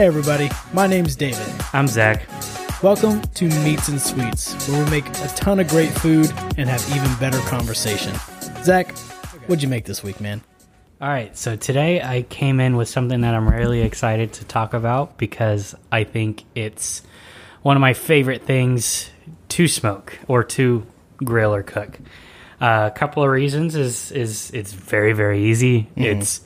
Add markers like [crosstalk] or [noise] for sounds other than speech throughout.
Hey, everybody. My name's David. I'm Zach. Welcome to Meats and Sweets, where we make a ton of great food and have even better conversation. Zach, what'd you make this week, man? All right, so today I came in with something that I'm really excited to talk about because I think it's one of my favorite things to smoke or to grill or cook. Uh, a couple of reasons is is it's very very easy. It's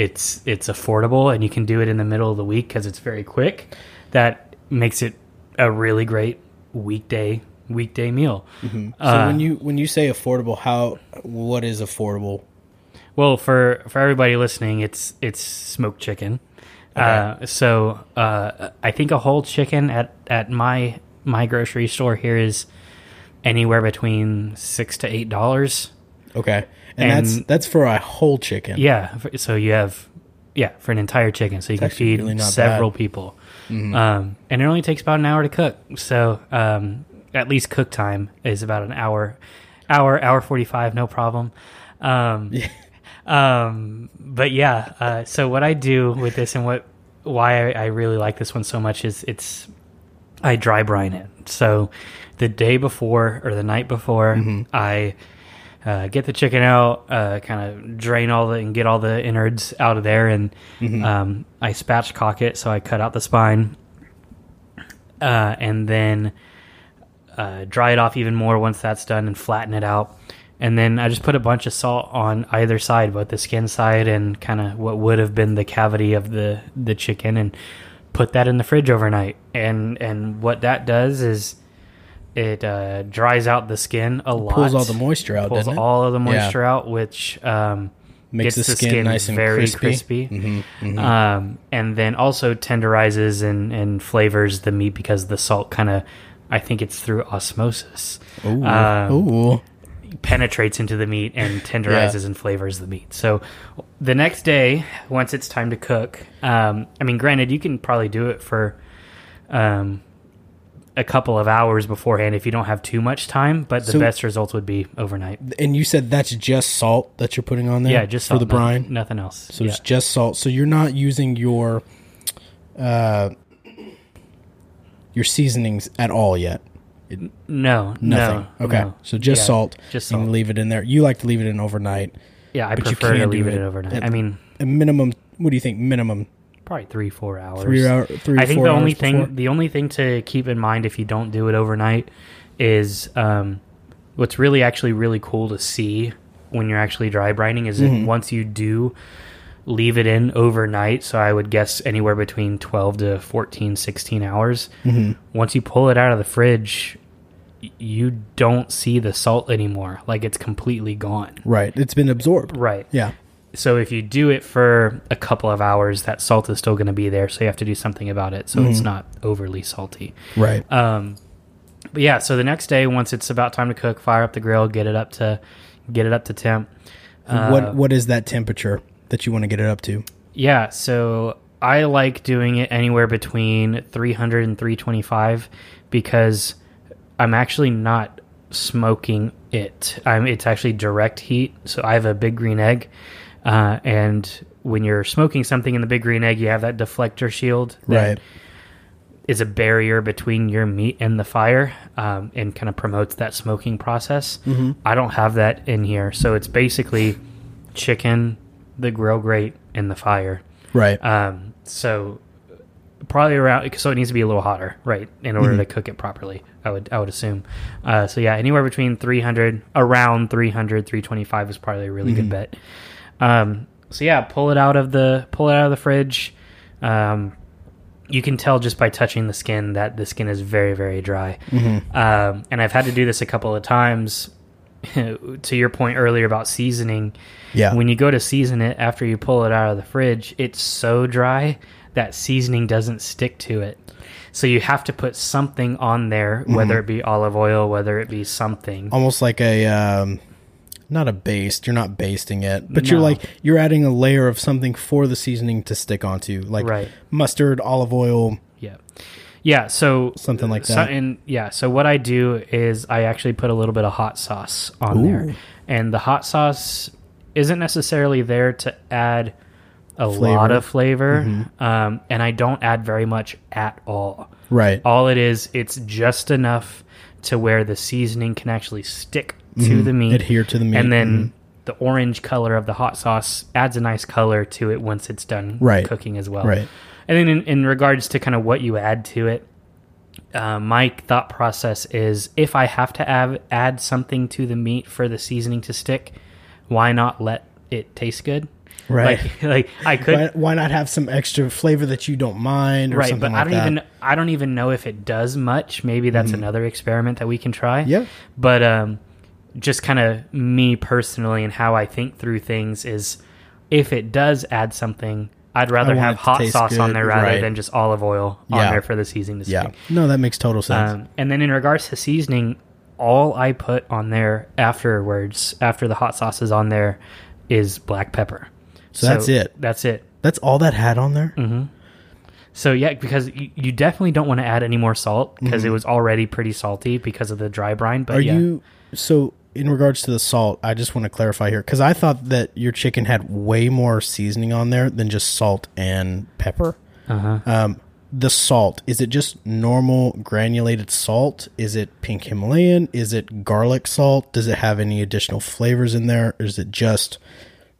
it's it's affordable and you can do it in the middle of the week because it's very quick. That makes it a really great weekday weekday meal. So Uh, when you when you say affordable, how what is affordable? Well, for for everybody listening, it's it's smoked chicken. Uh, so uh, I think a whole chicken at at my my grocery store here is anywhere between six to eight dollars. Okay, and, that's And- that's for a whole chicken. Yeah, so you have yeah for an entire chicken, so you can feed really several bad. people, um, and it only takes about an hour to cook. So um, at least cook time is about an hour, hour hour forty five, no problem. Um, [laughs] um, but yeah, uh, so what I do with this and what why I, I really like this one so much is it's I dry brine it. So the day before or the night before, I uh, get the chicken out, uh, kind of drain all the and get all the innards out of there, and um, I spatchcock it. So I cut out the spine, uh, and then uh, dry it off even more once that's done, and flatten it out. And then I just put a bunch of salt on either side, both the skin side and kind of what would have been the cavity of the the chicken, and put that in the fridge overnight. And and what that does is it uh, dries out the skin a lot. pulls all the moisture out, Pulls doesn't it? all of the Yeah. moisture out, which um, Makes gets the skin nice and very crispy. crispy. Mhm, Um, and then also tenderizes and, and flavors the meat because the salt kind of, I think it's through osmosis, Ooh, um, ooh, penetrates into the meat and [laughs] tenderizes and flavors the meat. So the next day, once it's time to cook, um, I mean, granted, you can probably do it for um, a couple of hours beforehand if you don't have too much time, but the So- best results would be overnight. and you said that's just salt that you're putting on there. Yeah, just for the brine. nothing, nothing else. So yeah. it's just salt. So you're not using your uh your seasonings at all yet. no, Nothing. no. okay. no. So just Yeah, salt. Just And leave it in there. You like to leave it in overnight. Yeah, I But you prefer to can do leave it, it overnight. at- I mean, A minimum. What do you think? Minimum probably three, four hours. three hour. Three. I think the only thing, before? the only thing to keep in mind if you don't do it overnight is um, what's really actually really cool to see when you're actually dry brining is Mm-hmm. that once you do leave it in overnight. So I would guess anywhere between 12 to 14, 16 hours. Mm-hmm. Once you pull it out of the fridge, you don't see the salt anymore. Like it's completely gone. Right. It's been absorbed. Right. Yeah. So if you do it for a couple of hours, that salt is still going to be there. So you have to do something about it, so Mm-hmm. it's not overly salty. Right. Um, but yeah, so the next day, once it's about time to cook, fire up the grill, get it up to get it up to temp. Uh, what What is that temperature that you want to get it up to? Yeah, so I like doing it anywhere between 300 and 325 because I'm actually not smoking it. I'm, it's actually direct heat. So I have a big green egg, uh, and when you're smoking something in the big green egg, you have that deflector shield that Right. is a barrier between your meat and the fire um, and kind of promotes that smoking process. I don't have that in here. So it's basically chicken, the grill grate, and the fire. Right. Um, so probably around, so it needs to be a little hotter, right, in order to cook it properly. I would, I would assume. Uh, so yeah, anywhere between 300, around 300, 325 is probably a really good bet. Um, so yeah, pull it out of the, pull it out of the fridge. Um, you can tell just by touching the skin that the skin is very, very dry. Um, and I've had to do this a couple of times. [laughs] to your point earlier about seasoning, yeah. when you go to season it after you pull it out of the fridge, it's so dry that seasoning doesn't stick to it. So you have to put something on there, whether it be olive oil, whether it be something. Almost like a um, not a baste. You're not basting it, but you're like you're adding a layer of something for the seasoning to stick onto, like Right. mustard, olive oil, Yeah. Yeah, so something like so, that. and yeah, so what I do is I actually put a little bit of hot sauce on Ooh. there. And the hot sauce isn't necessarily there to add a Flavor. Mm-hmm. lot of flavor, um, and I don't add very much at all. Right. All it is, it's just enough to where the seasoning can actually stick to the meat, Mm-hmm. Adhere to the meat. and then Mhm. the orange color of the hot sauce adds a nice color to it once it's done Right. cooking as well. Right. And then in, in regards to kind of what you add to it, uh, my thought process is if I have to add, add something to the meat for the seasoning to stick, why not let it taste good? Right. Like, [laughs] like I could Why, why not have some extra flavor that you don't mind or right something but like i don't that? even i don't even know if it does much maybe that's another experiment that we can try Yeah. but um just kind of me personally and how i think through things is if it does add something i'd rather have hot sauce on there rather right. than just olive oil on Yeah. there for the seasoning to Yeah. stick No, that makes total sense. um, and then in regards to seasoning, all I put on there afterwards, after the hot sauce is on there, is black pepper. So that's it? That's it. That's all that had on there? Mm. So yeah, because you, you definitely don't want to add any more salt because it was already pretty salty because of the dry brine. But Mm-hmm. Are yeah, you so in regards to the salt, I just want to clarify here cuz I thought that your chicken had way more seasoning on there than just salt and pepper. uh-huh. Um the salt, is it just normal granulated salt? Is it pink Himalayan? Is it garlic salt? Does it have any additional flavors in there? Or is it just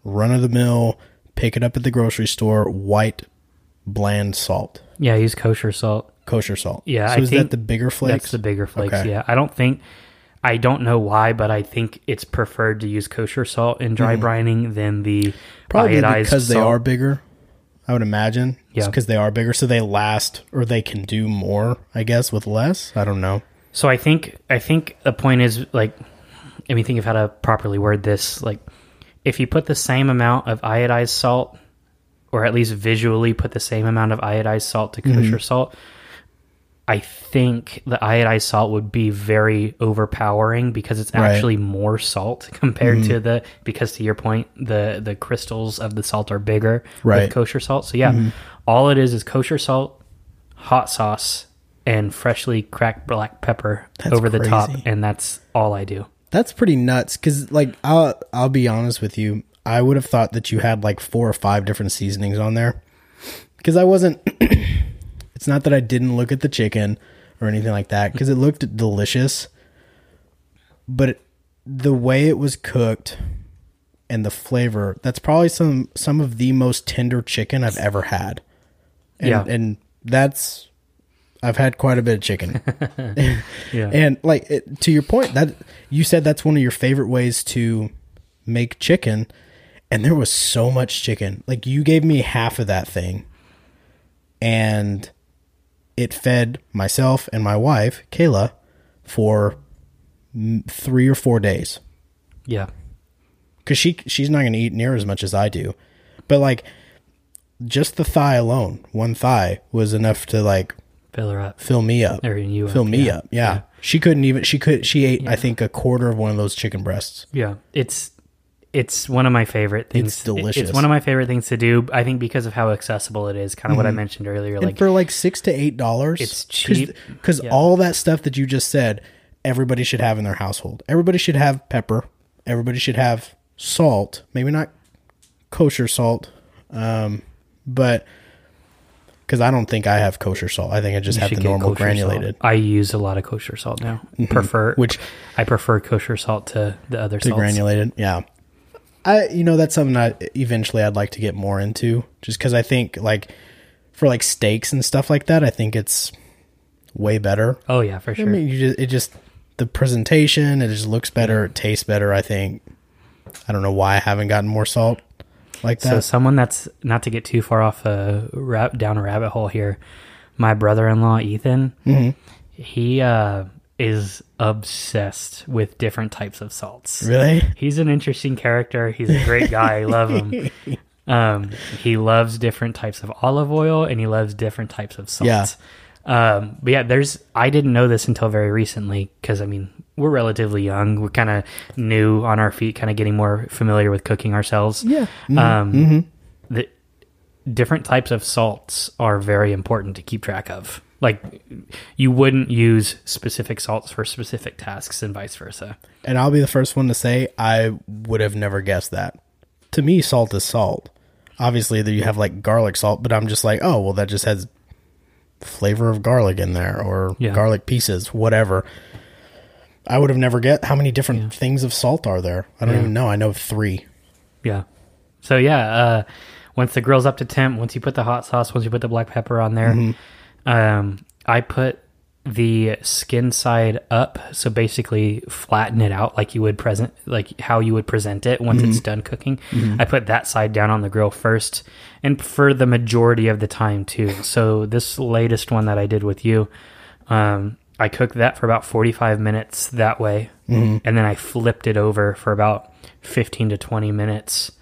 run of the mill, pick it up at the grocery store, white bland salt, yeah, I use kosher salt. kosher salt? Yeah, so I is that the bigger flakes? That's the bigger flakes. Okay. Yeah, I don't think. I don't know why, but I think it's preferred to use kosher salt in dry brining than the Mm-hmm. Probably iodized because they salt. are bigger. I would imagine. Yeah. because they are bigger, so they last or they can do more. I guess with less. I don't know. So I think I think the point is like, let me think of how to properly word this. Like, if you put the same amount of iodized salt, or at least visually put the same amount of iodized salt to kosher salt, I think the iodized salt would be very overpowering because it's Right. actually more salt [laughs] compared to mm-hmm. the because to your point the the crystals of the salt are bigger Right. with kosher salt. So yeah, mm-hmm. all it is is kosher salt, hot sauce, and freshly cracked black pepper That's over the top, and that's all I do. That's pretty nuts. Because like I'll I'll be honest with you, I would have thought that you had like four or five different seasonings on there. Because I wasn't. [clears throat] it's not that I didn't look at the chicken or anything like that. Because it looked delicious, but it, the way it was cooked and the flavor, that's probably some some of the most tender chicken I've ever had. And, Yeah. and that's I've had quite a bit of chicken. [laughs] [laughs] Yeah, And like it, to your point, that you said that's one of your favorite ways to make chicken, and there was so much chicken. Like you gave me half of that thing, and it fed myself and my wife Kayla for three or four days yeah, because she she's not going to eat near as much as I do, but like just the thigh alone, one thigh was enough to like fill her up. fill me up. Or you fill up, me yeah. up. Yeah. She couldn't even she could she ate I think a quarter of one of those chicken breasts. Yeah, it's it's one of my favorite things. It's delicious. It's one of my favorite things to do. I think because of how accessible it is. Kind of what I mentioned earlier. and Like for like 6 to 8 dollars. It's cheap. Cuz Yeah. all that stuff that you just said everybody should have in their household. Everybody should have pepper. Everybody should have salt. Maybe not kosher salt. Um but cuz I don't think I have kosher salt. I think I just you have the normal granulated. Salt. I use a lot of kosher salt now. Prefer Which- I prefer kosher salt to the other to salts. granulated. Yeah. I you know that's something I eventually I'd like to get more into just cuz I think like for like steaks and stuff like that I think it's way better. Oh yeah, for I sure. mean you just it just the presentation it just looks better, it tastes better, I think. I don't know why I haven't gotten more salt like that. so someone that's not to get too far off a down a rabbit hole here. My brother-in-law Ethan, Mm-hmm. he uh, is obsessed with different types of salts. really? He's an interesting character. He's a great guy. I love him. [laughs] Um, he loves different types of olive oil and he loves different types of salts. Yeah. Um, but yeah, there's, I didn't know this until very recently because I mean, we're relatively young. We're kind of new on our feet, kind of getting more familiar with cooking ourselves. Yeah. Mm-hmm. Um, the different types of salts are very important to keep track of. Like you wouldn't use specific salts for specific tasks and vice versa. And I'll be the first one to say I would have never guessed that. To me salt is salt. obviously that you have like garlic salt, but I'm just like, oh well, that just has flavor of garlic in there or Yeah. garlic pieces, whatever. I would have never get how many different things of salt are there. I don't Yeah. even know. I know three. Yeah. So yeah, uh, once the grill's up to temp, once you put the hot sauce, once you put the black pepper on there, um, I put the skin side up. So basically, flatten it out like you would present, like how you would present it once it's done cooking. I put that side down on the grill first, and for the majority of the time too. So this latest one that I did with you, um, I cooked that for about 45 minutes that way. And then I flipped it over for about 15 to 20 minutes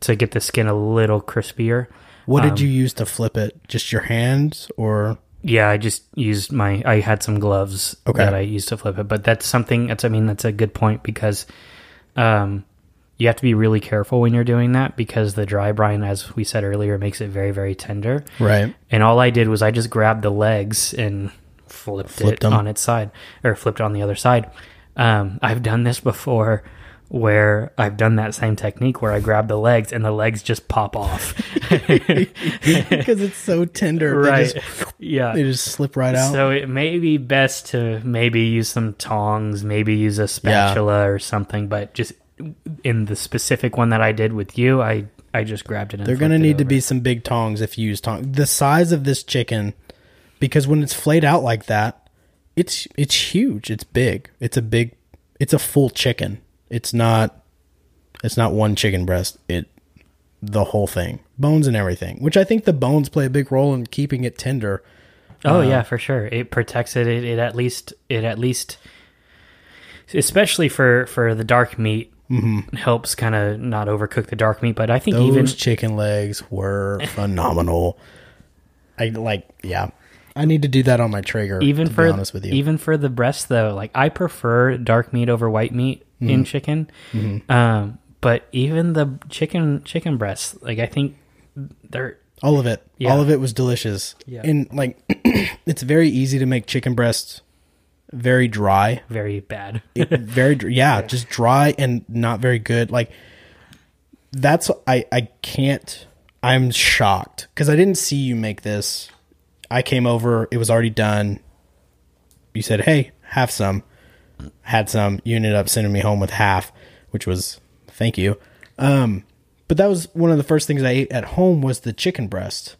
to get the skin a little crispier. What Um, did you use to flip it? Just your hands or Yeah, I just used my, I had some gloves Okay. that I used to flip it. But that's something, that's, I mean, that's a good point because um, you have to be really careful when you're doing that because the dry brine, as we said earlier, makes it very, very tender. right? And all I did was I just grabbed the legs and flipped, Flipped it them. on its side or flipped it on the other side. Um, I've done this before where I've done that same technique where I grab the legs and the legs just pop off. [laughs] because it's so tender. They right. just, yeah. they just slip right out. So it may be best to maybe use some tongs, maybe use a spatula or something, but just in the specific one that I did with you, I I just grabbed it. And They're going gonna to need to be some big tongs if you use tongs. The size of this chicken, because when it's flayed out like that, it's it's huge. It's big. It's a big. It's a full chicken. It's not. It's not one chicken breast. It the whole thing, bones and everything. Which I think the bones play a big role in keeping it tender. Oh yeah, for sure. It protects it. It, it at least it at least, especially for for the dark meat, Mm-hmm. helps kind of not overcook the dark meat. But I think Those even chicken legs were [laughs] phenomenal. I like. Yeah, I need to do that on my Traeger. even for honest with you, even for the breast though, like I prefer dark meat over white meat in chicken. Um, but even the chicken chicken breasts, like I think they're All of it. Yeah. All of it was delicious. Yeah. And like [clears throat] it's very easy to make chicken breasts very dry. very bad. It, very dr- [laughs] yeah, just dry and not very good. Like that's I I can't I'm shocked cuz I didn't see you make this. I came over, it was already done. You said, "Hey, have some." Had some. You ended up sending me home with half, which was thank you. Um but that was one of the first things I ate at home was the chicken breast.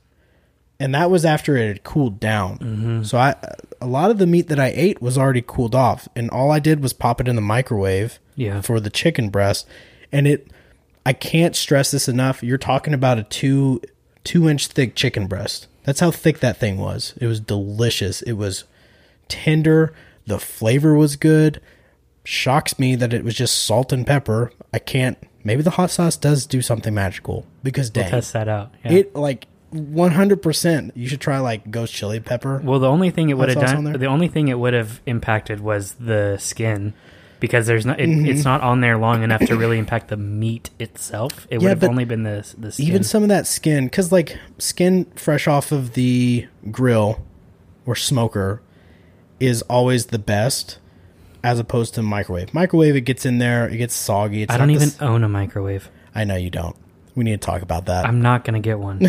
And that was after it had cooled down. So I a lot of the meat that I ate was already cooled off and all I did was pop it in the microwave Yeah. for the chicken breast and it I can't stress this enough. You're talking about a 2 2 inch thick chicken breast. That's how thick that thing was. It was delicious. It was tender. The flavor was good. Shocks me that it was just salt and pepper. I can't. Maybe the hot sauce does do something magical because dang, Test that out. Yeah. it like 100%. You should try like ghost chili pepper. Well, the only thing it would have on done, there? the only thing it would have impacted was the skin, because there's not, it, Mm-hmm. it's not on there long enough to really impact the meat itself. It would have only been the the skin. Even some of that skin, because like skin fresh off of the grill or smoker is always the best, as opposed to microwave. Microwave, it gets in there, it gets soggy. It's I don't even s- own a microwave. I know you don't. We need to talk about that. I'm not gonna get one. [laughs]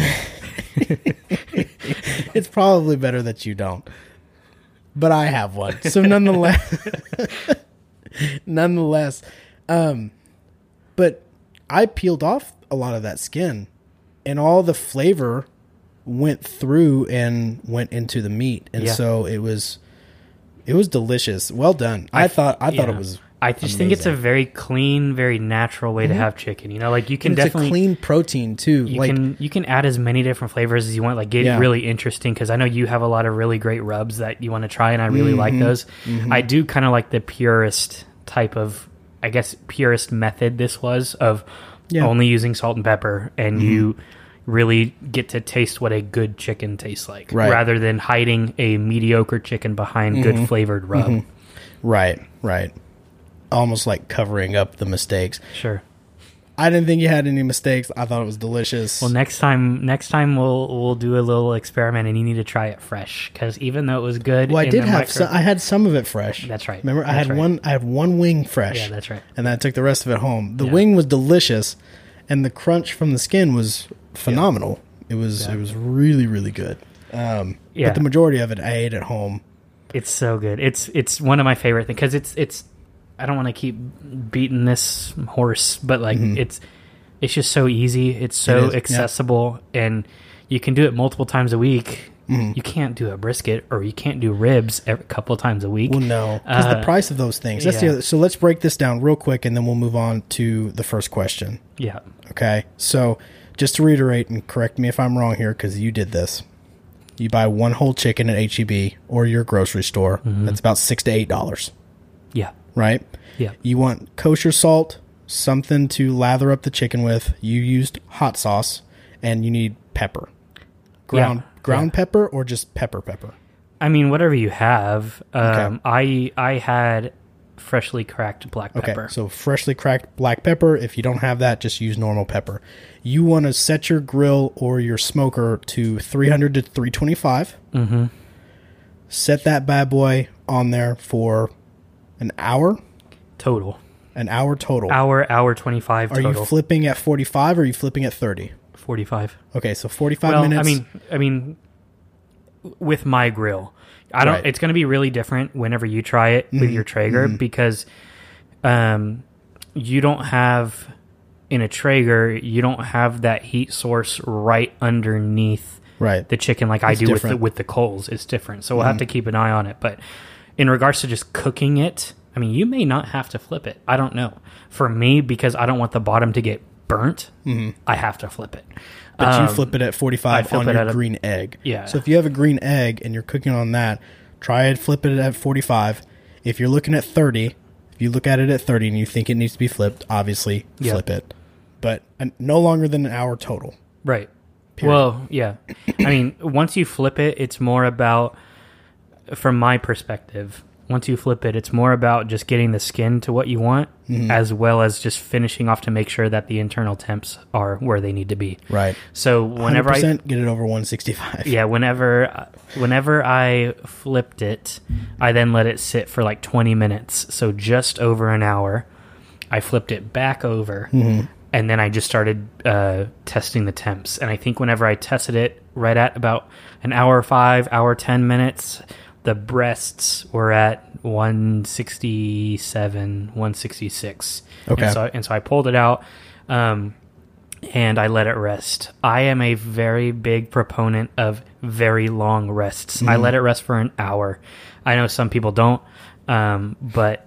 it's probably better that you don't. But I have one. So nonetheless [laughs] [laughs] nonetheless, um but I peeled off a lot of that skin and all the flavor went through and went into the meat. And Yeah. so it was it was delicious. Well done. I, thought I thought it was I just think it's a very clean, very natural way to have chicken. You know, like you can and it's a definitely clean protein too. you like can you can add as many different flavors as you want. Like get Yeah. really interesting because I know you have a lot of really great rubs that you want to try, and I really Mm-hmm. like those. I do kind of like the purest type of, I guess, purest method. This was of Yeah. Mm-hmm. only using salt and pepper, and you really get to taste what a good chicken tastes like, Right. rather than hiding a mediocre chicken behind Mm-hmm. good flavored rub. right, right. Almost like covering up the mistakes. Sure. I didn't think you had any mistakes. I thought it was delicious. Well, next time, next time we'll we'll do a little experiment, and you need to try it fresh because even though it was good, Well, I did have micro- some, I had some of it fresh. That's right. Remember, I had right. one. I had one wing fresh. Yeah, that's right. And then I took the rest of it home. The Yeah. wing was delicious, and the crunch from the skin was phenomenal. It was Yeah. it was really really good. Um, Yeah. But the majority of it I ate at home. It's so good. It's it's one of my favorite things because it's it's. I don't want to keep beating this horse, but like it's it's just so easy. It's so Mm-hmm. It is, yeah. accessible, and you can do it multiple times a week. Mm-hmm. You can't do a brisket or you can't do ribs a couple times a week. Well, no, because the Uh, price of those things. That's the other, so let's break this down real quick, and then we'll move on to the first question. yeah, Okay, so just to reiterate and correct me if I'm wrong here, because you did this. You buy one whole chicken at HEB or your grocery store. Mm-hmm. That's about six to eight dollars, yeah, right? yeah, You want kosher salt, something to lather up the chicken with. You used hot sauce, and you need pepper, ground Yeah, ground yeah. pepper or just pepper pepper. I mean, whatever you have. Um, I I had freshly cracked black pepper. Okay, so freshly cracked black pepper. If you don't have that, just use normal pepper. You want to set your grill or your smoker to 300 to 325. mm-hmm. Set that bad boy on there for an hour, Total an hour total. hour hour twenty five. Are Total you flipping at 45 or are you flipping at 30? forty five. Okay, so 45 Well, minutes. I mean, I mean, with my grill, I don't. Right. It's going to be really different whenever you try it with mm-hmm. your Traeger mm-hmm. because, um, you don't have in a Traeger, you don't have that heat source right underneath right. the chicken like I It's do with the, with the coals. It's different, so we'll have mm-hmm. to keep an eye on it. But in regards to just cooking it, I mean, you may not have to flip it. I don't know. For me, because I don't want the bottom to get burnt, I have to flip it. But Um, you flip it at 45 flip on your at a- green egg. Yeah. So if you have a green egg and you're cooking on that, try it, flip it at 45. If you're looking at 30, if you look at it at 30 and you think it needs to be flipped, obviously Yeah. flip it. But no longer than an hour total. Right. Period. Well, yeah. I mean, once you flip it, it's more about, from my perspective, once you flip it, it's more about just getting the skin to what you want, Mm-hmm. as well as just finishing off to make sure that the internal temps are where they need to be. Right. So whenever I 100% get it over 165. yeah whenever whenever i flipped it i then let it sit for like 20 minutes so just over an hour i flipped it back over and then i just started uh, testing the temps and i think whenever i tested it right at about an hour 5 hour 10 minutes the breasts were at 167 166 Okay. and so, and so i pulled it out um, and I let it rest. I am a very big proponent of very long rests. I let it rest for an hour. I know some people don't, um, but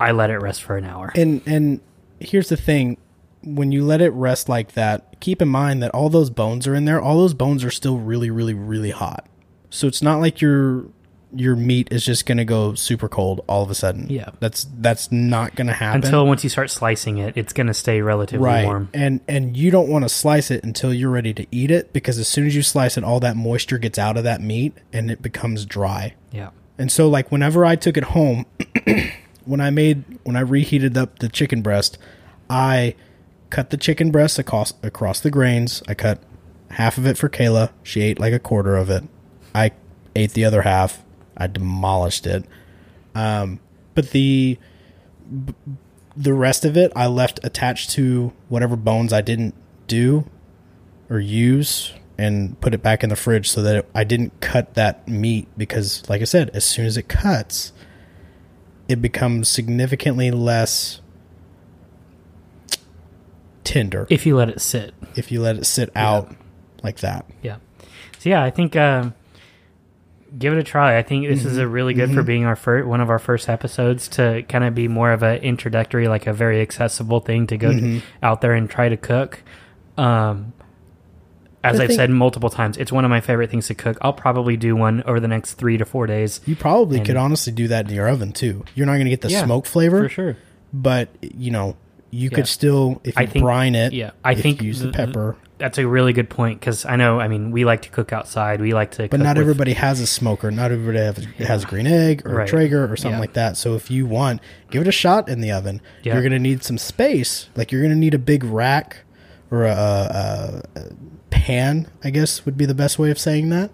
I let it rest for an hour. And and here's the thing, when you let it rest like that, keep in mind that all those bones are in there. All those bones are still really really really hot. So it's not like your your meat is just going to go super cold all of a sudden. Yeah. That's that's not going to happen. Until once you start slicing it, it's going to stay relatively right. warm. And and you don't want to slice it until you're ready to eat it because as soon as you slice it all that moisture gets out of that meat and it becomes dry. Yeah. And so like whenever I took it home, [clears throat] when I made when I reheated up the chicken breast, I cut the chicken breast across across the grains. I cut half of it for Kayla. She ate like a quarter of it. I ate the other half. I demolished it. Um, but the b- the rest of it I left attached to whatever bones I didn't do or use and put it back in the fridge so that it, I didn't cut that meat because like I said as soon as it cuts it becomes significantly less tender If you let it sit. if you let it sit out like that. Yeah. So yeah, I think um, give it a try. I think this is a mm-hmm. really good for mm-hmm. being our first one of our first episodes to kind of be more of an introductory, like a very accessible thing to go mm-hmm. out there and try to cook. Um, as I I've think- said multiple times, it's one of my favorite things to cook. I'll probably do one over the next three to four days. You probably And- could honestly do that in your oven too. You're not going to get the Yeah, smoke flavor, For sure. but you know, you Yeah. could still if you I think- brine it. yeah, I think you use the the- pepper. That's a really good point because I know, I mean, we like to cook outside. We like to But cook not everybody has a smoker. Not everybody have, has a green egg or Right. a Traeger or something Yeah. like that. So if you want, give it a shot in the oven. Yeah. You're going to need some space. Like you're going to need a big rack or a, a, a pan, I guess would be the best way of saying that,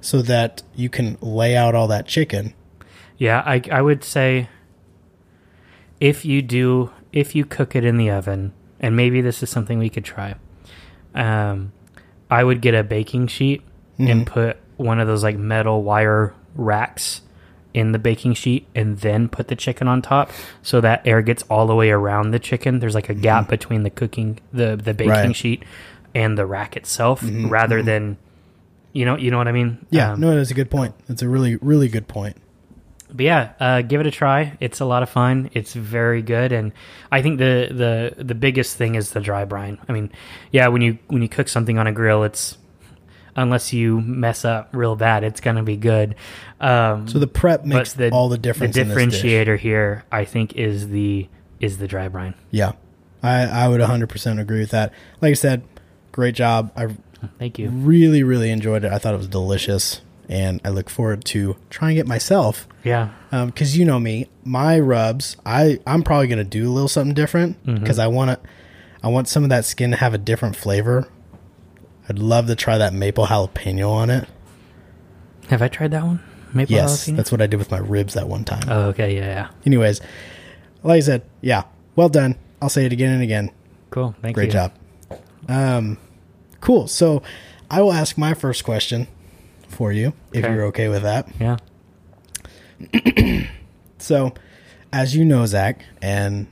so that you can lay out all that chicken. Yeah, I I would say if you do if you cook it in the oven, and maybe this is something we could try. Um, I would get a baking sheet Mm-hmm. and put one of those like metal wire racks in the baking sheet and then put the chicken on top so that air gets all the way around the chicken. There's like a gap between the cooking the the baking Mm-hmm. Right. sheet and the rack itself rather than you know you know what I mean? Yeah, Um, no, that's a good point. That's a really, really good point. But yeah, uh, give it a try. It's a lot of fun. It's very good, and I think the the the biggest thing is the dry brine. I mean, yeah, when you when you cook something on a grill, it's unless you mess up real bad, it's gonna be good. Um, So the prep makes the, all the difference. The in this dish. differentiator here, I think, is the is the dry brine. Yeah, I I would 100 percent agree with that. Like I said, great job. I Thank you. really, really enjoyed it. I thought it was delicious, and I look forward to trying it myself. Yeah, because you know me, my rubs, I I'm probably gonna do a little something different because I want to, I want some of that skin to have a different flavor. I'd love to try that maple jalapeno on it. have I tried that one? Maple yes, jalapeno? that's what I did with my ribs that one time. Oh, okay, yeah, yeah, Anyways, like I said, yeah, well done. I'll say it again and again. cool. Thank Great you. Great job. Um, cool. So I will ask my first question for you if Okay. you're okay with that. Yeah, [clears throat] So, as you know, Zach, and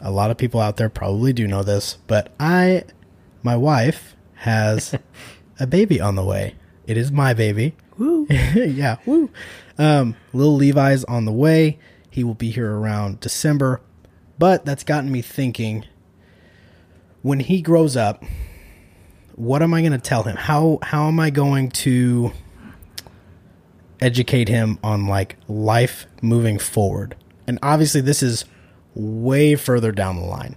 a lot of people out there probably do know this, but I, my wife, has [laughs] a baby on the way. It is my baby. Woo. [laughs] yeah, woo. Um, little Levi's on the way. He will be here around December, but that's gotten me thinking. When he grows up, what am I going to tell him? How how am I going to educate him on like life moving forward? And obviously, this is way further down the line.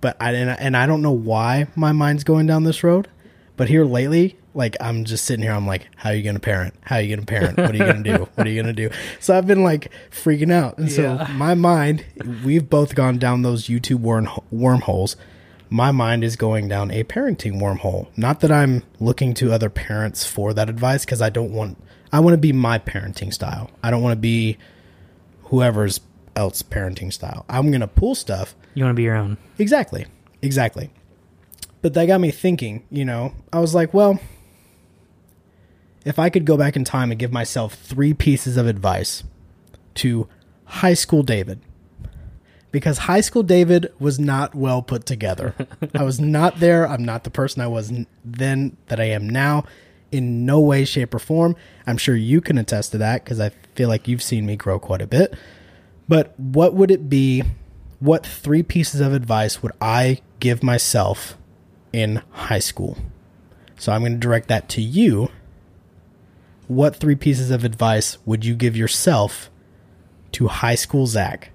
But I and, I and I don't know why my mind's going down this road. But here lately, like I'm just sitting here, I'm like, how are you gonna parent? How are you gonna parent? What are you gonna do? [laughs] What are you gonna do? So I've been like freaking out, and so Yeah. my mind, we've both gone down those YouTube worm wormholes. My mind is going down a parenting wormhole. Not that I'm looking to other parents for that advice, because I don't want. I want to be my parenting style. I don't want to be whoever's else parenting style. I'm gonna pull stuff you want to be your own. Exactly. Exactly. But that got me thinking, you know, I was like, well, if I could go back in time and give myself three pieces of advice to high school David, because high school David was not well put together. [laughs] I was not there. I'm not the person I was then that I am now in no way, shape, or form. I'm sure you can attest to that because I feel like you've seen me grow quite a bit. But what would it be? What three pieces of advice would I give myself in high school? So I'm going to direct that to you. What three pieces of advice would you give yourself to high school Zach?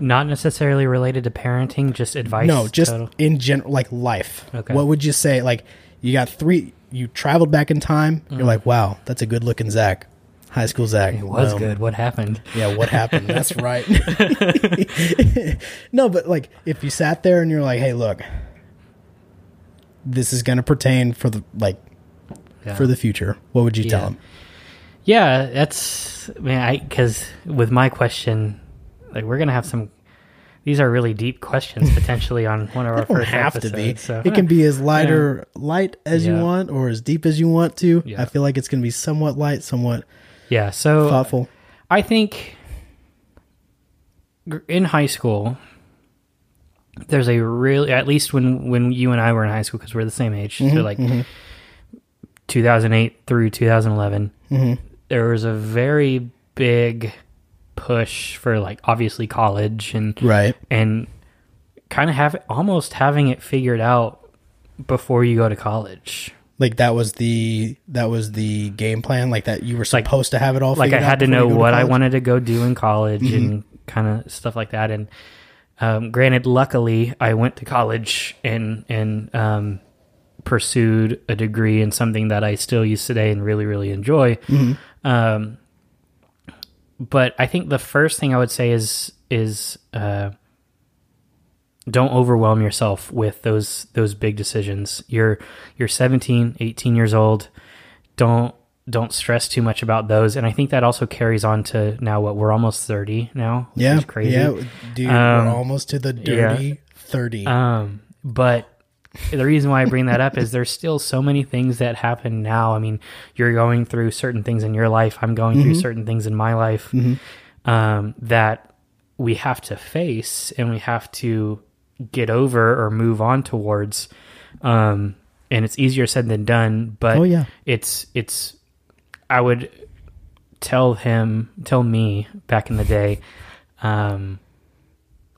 Not necessarily related to parenting, just advice. no, just total. in general, like life. Okay. What would you say? Like you got three. You traveled back in time. You're like, wow, that's a good looking Zach. High school Zach. Mm. It was Well, good. What happened? Yeah, what happened? That's [laughs] right. [laughs] no, but like if you sat there and you're like, "Hey, look, this is going to pertain for the like Yeah. for the future." What would you tell him? Yeah, that's man. I because with my question, like we're gonna have some. These are really deep questions potentially on [laughs] one of our first have episodes. to be. So it can be as [laughs] light or light as you want, or as deep as you want to. Yeah. I feel like it's going to be somewhat light, somewhat yeah. So thoughtful. I think in high school, there's a really at least when when you and I were in high school because we're the same age, Mm-hmm, so like 2008 through 2011, Mm-hmm. there was a very big push for like obviously college and Right. and kind of have almost having it figured out before you go to college. Like that was the that was the game plan. Like that you were Like- supposed to have it all. like I had to know what I college? Mm-hmm. wanted to go do in college and kind of stuff like that. And um, granted, luckily, I went to college and and um, pursued a degree in something that I still use today and really really enjoy. Mm-hmm. Um, but I think the first thing I would say is is uh, don't overwhelm yourself with those those big decisions. You're you're 17, 18 years old. Don't don't stress too much about those. And I think that also carries on to now what we're almost 30 now. Yeah, crazy. yeah, dude, Um, we're almost to the dirty thirty. Um, but the reason why I bring that up is there's still so many things that happen now. I mean, you're going through certain things in your life. I'm going through certain things in my life um, that we have to face and we have to get over or move on towards. Um, and it's easier said than done, but Oh, yeah. it's it's. I would tell him, tell me back in the day, um,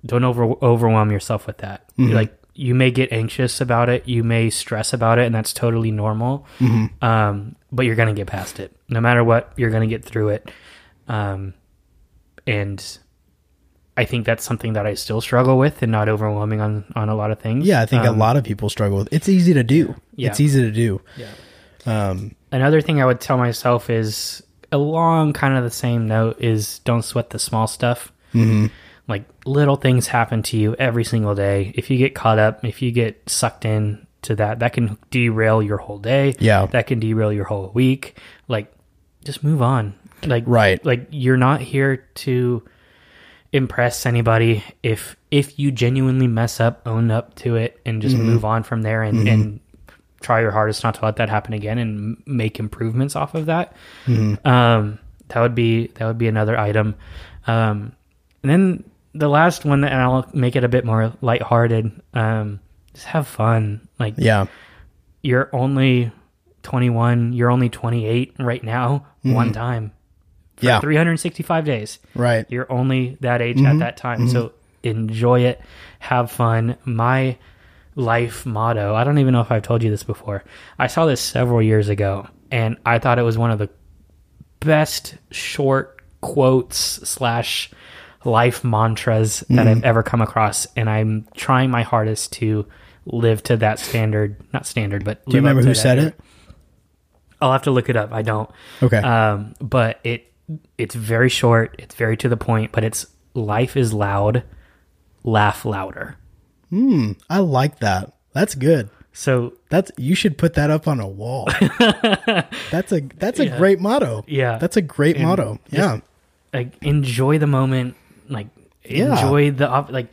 don't over overwhelm yourself with that. Like you may get anxious about it, you may stress about it, and that's totally normal. Um, but you're gonna get past it, no matter what. You're gonna get through it. Um, and I think that's something that I still struggle with, and not overwhelming on on a lot of things. Yeah, I think Um, a lot of people struggle with. It's easy to do. Yeah. It's easy to do. Yeah. Um, Another thing I would tell myself is along kind of the same note is don't sweat the small stuff. mhm. Like little things happen to you every single day. If you get caught up, if you get sucked in to that, that can derail your whole day. Yeah. That can derail your whole week. Like just move on. Like Right. Like you're not here to impress anybody. If if you genuinely mess up, own up to it and just move on from there and, and try your hardest not to let that happen again and make improvements off of that. Um, that would be that would be another item. Um, and then the last one, and I'll make it a bit more lighthearted. Um, just have fun. Like yeah. you're only 21, you're only 28 right now. Mm-hmm. One time for Yeah. 365 days. Right. You're only that age at mm-hmm. that time. Mm-hmm. So enjoy it, have fun. My life motto, I don't even know if I've told you this before. I saw this several years ago and I thought it was one of the best short quotes slash life mantras that I've ever come across. And I'm trying my hardest to live to that standard, not standard, but Do you remember who said it? I'll have to look it up. I don't. Okay. Um, but it it's very short. It's very to the point. But it's life is loud, laugh louder. Hmm. I like that. That's good. So That's you should put that up on a wall. [laughs] that's a that's a great motto. Yeah. That's a great motto. Yeah. like enjoy the moment. Like Yeah. enjoy the op- like.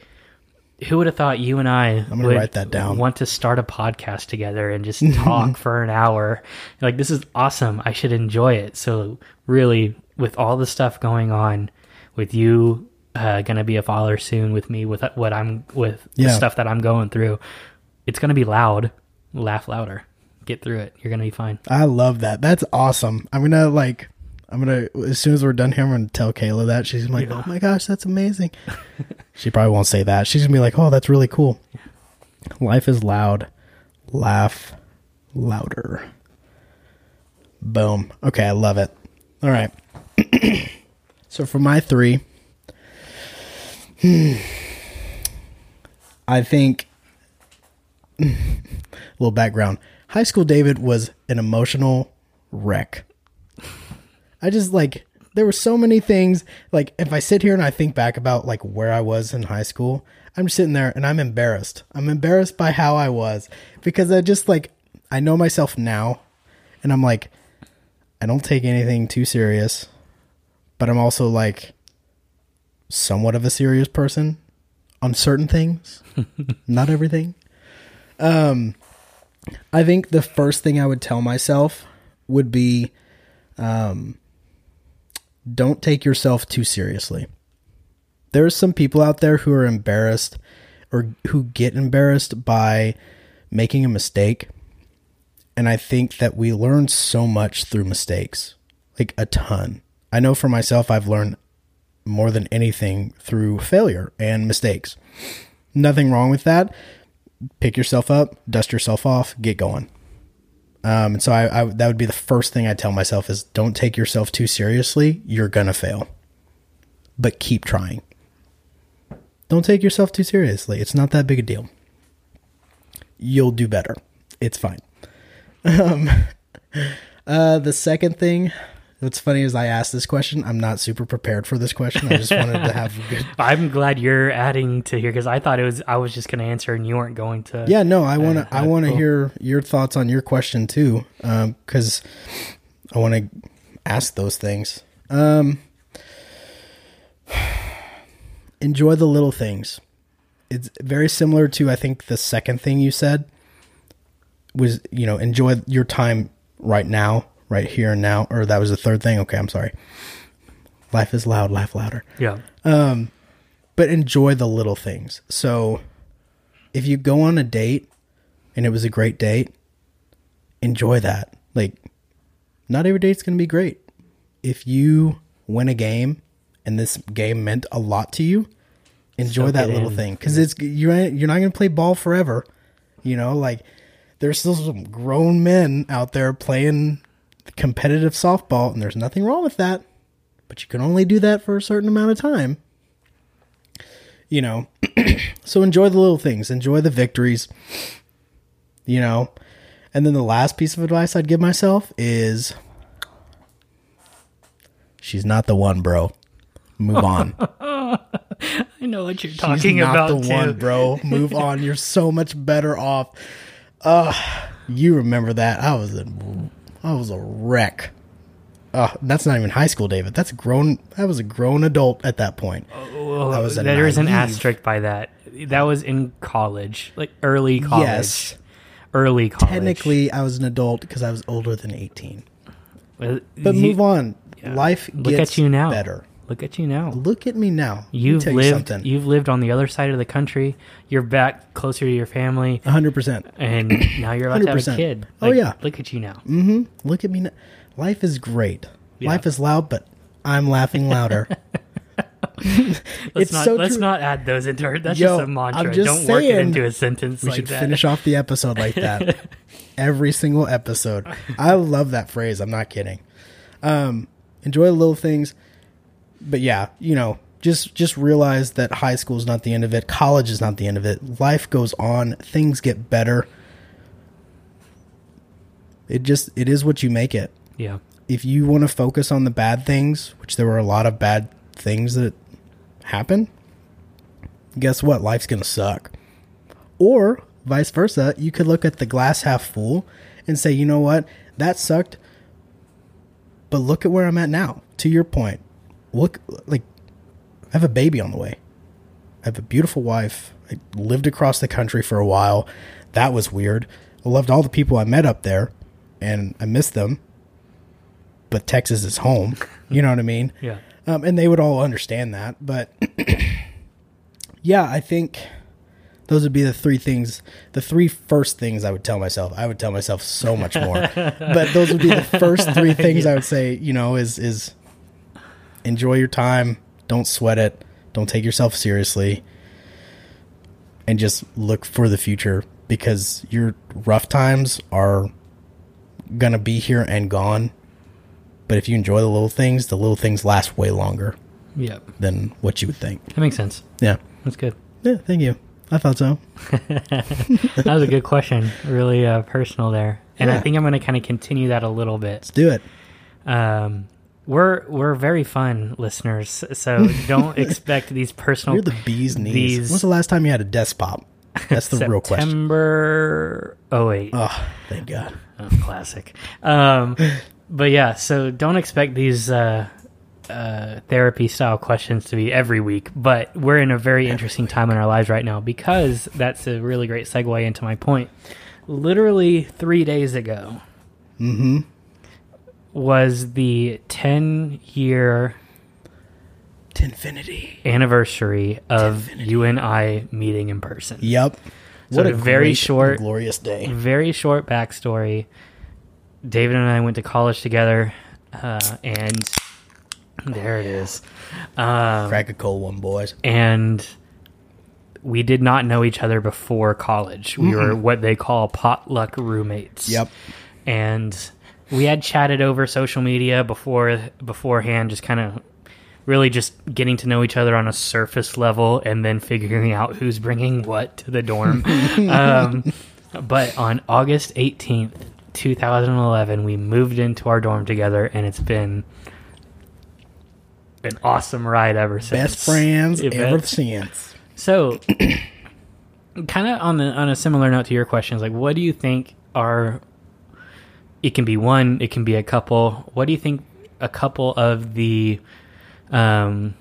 Who would have thought you and I I'm gonna would write that down. want to start a podcast together and just [laughs] talk for an hour? Like this is awesome. I should enjoy it. So really, with all the stuff going on, with you uh, gonna be a father soon, with me with what I'm with the stuff that I'm going through, it's gonna be loud. Laugh louder. Get through it. You're gonna be fine. I love that. That's awesome. I'm gonna like I'm gonna as soon as we're done here, I'm gonna tell Kayla that. She's like, Oh my gosh, that's amazing. [laughs] she probably won't say that. She's gonna be like, Oh, that's really cool. Life is loud. Laugh louder. Boom. Okay, I love it. All right. [clears throat] so for my three, [sighs] I think a [laughs] little background. High school David was an emotional wreck. I just like there were so many things like if I sit here and I think back about like where I was in high school, I'm sitting there and I'm embarrassed. I'm embarrassed by how I was because I just like I know myself now and I'm like I don't take anything too serious, but I'm also like somewhat of a serious person on certain things, [laughs] not everything. Um, I think the first thing I would tell myself would be, um, don't take yourself too seriously. There are some people out there who are embarrassed or who get embarrassed by making a mistake. And I think that we learn so much through mistakes, like a ton. I know for myself, I've learned more than anything through failure and mistakes. Nothing wrong with that. Pick yourself up, dust yourself off, get going. Um, and so I, I that would be the first thing I tell myself is don't take yourself too seriously. You're gonna fail, but keep trying. Don't take yourself too seriously. It's not that big a deal. You'll do better. It's fine. [laughs] Um, [laughs] uh, the second thing, what's funny is I asked this question. I'm not super prepared for this question. I just wanted to have a good. [laughs] I'm glad you're adding to here because I thought it was I was just gonna answer and you weren't going to. Yeah, no, I want to. I uh, want to cool. hear your thoughts on your question too, because I want to ask those things. Um, [sighs] enjoy the little things. It's very similar to I think the second thing you said. was you know enjoy your time right now, right here and now. Or that was the third thing. Okay, I'm sorry. Life is loud. Laugh louder. Yeah. Um, But enjoy the little things. So if you go on a date and it was a great date, enjoy that. Like, not every date's going to be great. If you win a game and this game meant a lot to you, enjoy Soak that little in. thing because it's you're you're not going to play ball forever. You know, like there's still some grown men out there playing competitive softball, and there's nothing wrong with that. But you can only do that for a certain amount of time. You know, [clears throat] so enjoy the little things, enjoy the victories. You know, and then the last piece of advice I'd give myself is she's not the one, bro. Move on. [laughs] I know what you're She's talking not about the too. one, bro. Move on. You're so much better off. Uh, you remember that? I was a, I was a wreck. Uh, that's not even high school, David. That's grown. I was a grown adult at that point. Oh, I was there is an asterisk by that. That was in college, like early college. Yes. Early college. Technically, I was an adult because I was older than 18. but, move on. Life Look gets at you now. better. Look at you now. Look at me now. You've you lived. something. You've lived on the other side of the country. You're back closer to your family, 100%. and [coughs] now you're about to have a 100%. kid. Oh, yeah. Look at you now. Mm hmm Look at me now. Life is great. Yeah. Life is loud, but I'm laughing louder. [laughs] [laughs] Let's It's not. so let's true. not add those into our. That's Yo, just a mantra. Just Don't work it into a sentence we like should that. finish off the episode like that. [laughs] Every single episode. I love that phrase. I'm not kidding. Um, enjoy the little things. But yeah, you know, just just realize that high school is not the end of it. College is not the end of it. Life goes on. Things get better. It just it is what you make it. Yeah. if you want to focus on the bad things, which there were a lot of bad things that happen, guess what? Life's going to suck. Or vice versa, you could look at the glass half full and say, you know what? That sucked. But look at where I'm at now. To your point, look like I have a baby on the way. I have a beautiful wife. I lived across the country for a while. That was weird. I loved all the people I met up there and I missed them but Texas is home. You know what I mean? [laughs] Yeah. Um, and they would all understand that. But [clears throat] yeah, I think those would be the three things, the three first things I would tell myself. I would tell myself so much more, [laughs] but those would be the first three [laughs] things I would say. You know, is is enjoy your time, don't sweat it, don't take yourself seriously, and just look for the future because your rough times are gonna be here and gone. But if you enjoy the little things, the little things last way longer Yeah. than what you would think. That makes sense. Yeah. That's good. Yeah, thank you. I thought so. [laughs] That was a good question. Really uh, personal there, and I think I'm going to kind of continue that a little bit. Let's do it. Um, we're we're very fun listeners, so don't [laughs] expect these personal. You're the bee's knees. These- When's the last time you had a desk pop? That's the real question. September. Oh wait, Oh, thank God. Oh, classic. Um, but yeah, so don't expect these uh, uh, therapy style questions to be every week. But we're in a very interesting time in our lives right now because that's a really great segue into my point. Literally three days ago Mm-hmm. Was the 10 year infinity. anniversary of you and I meeting in person. Yep. So what a very great, short- glorious day. very short backstory. David and I went to college together, uh, and there it is. Um, Crack a cold one, boys. and we did not know each other before college. We were what they call potluck roommates. Yep. And we had chatted over social media before beforehand, just kind of really just getting to know each other on a surface level, and then figuring out who's bringing what to the dorm. [laughs] um, but on August eighteenth, two thousand eleven, we moved into our dorm together, and it's been an awesome ride ever since. Best friends ever since. so, [coughs] kind of on the on a similar note to your questions, like what do you think are? It can be one. It can be a couple. What do you think? A couple of the, um,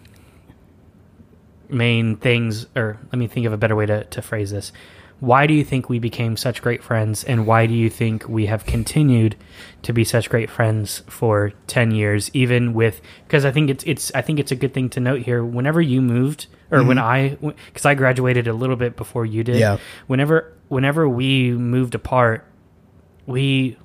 main things, or let me think of a better way to, to phrase this. Why do you think we became such great friends, and why do you think we have continued to be such great friends for ten years, even with? Because I think it's it's I think it's a good thing to note here. Whenever you moved, or when I, because I graduated a little bit before you did. Yeah. Whenever whenever we moved apart, we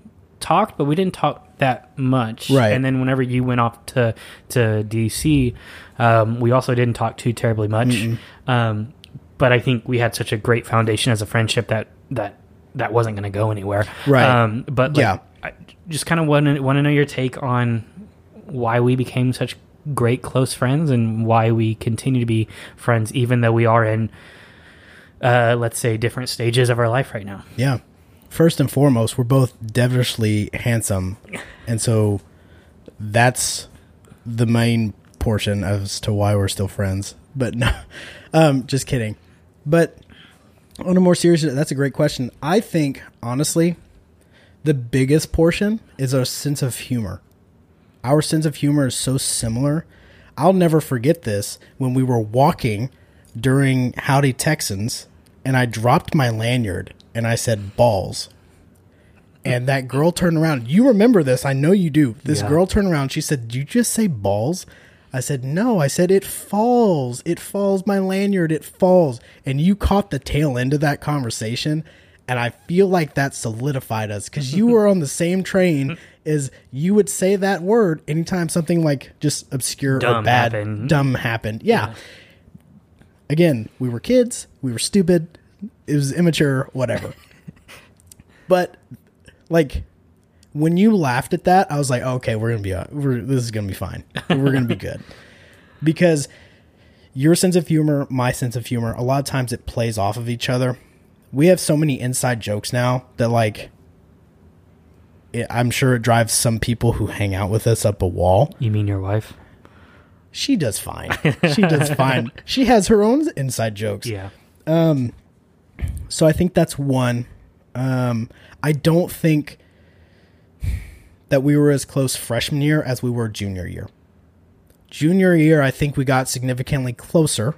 talked, but we didn't talk that much. Right. And then whenever you went off to to DC, um, we also didn't talk too terribly much. Um, but I think we had such a great foundation as a friendship that that that wasn't going to go anywhere. Right. Um, but like, Yeah. I just kind of want to want to know your take on why we became such great close friends and why we continue to be friends even though we are in uh, let's say different stages of our life right now. Yeah. First and foremost, we're both devilishly handsome. And so that's the main portion as to why we're still friends. But no, [laughs] um, just kidding. But on a more serious, that's a great question. I think, honestly, the biggest portion is our sense of humor. Our sense of humor is so similar. I'll never forget this when we were walking during Howdy Texans and I dropped my lanyard and I said balls. And that girl turned around. You remember this. I know you do. This Yeah. girl turned around. She said, Did you just say balls? I said, No. I said, It falls. It falls. My lanyard. It falls. And you caught the tail end of that conversation. And I feel like that solidified us because you were on the same train [laughs] as you would say that word anytime something like just obscure or bad, happened. dumb happened. yeah. Again, we were kids. We were stupid. It was immature, whatever. [laughs] but like when you laughed at that, I was like, okay, we're gonna be, uh, we're, this is gonna be fine. We're gonna be [laughs] good because your sense of humor, my sense of humor, a lot of times it plays off of each other. We have so many inside jokes now that like. It, I'm sure it drives some people who hang out with us up a wall. You mean your wife? She does fine. She does fine. [laughs] She has her own inside jokes. Yeah. So I think that's one. Um, I don't think that we were as close freshman year as we were junior year. Junior year, I think we got significantly closer.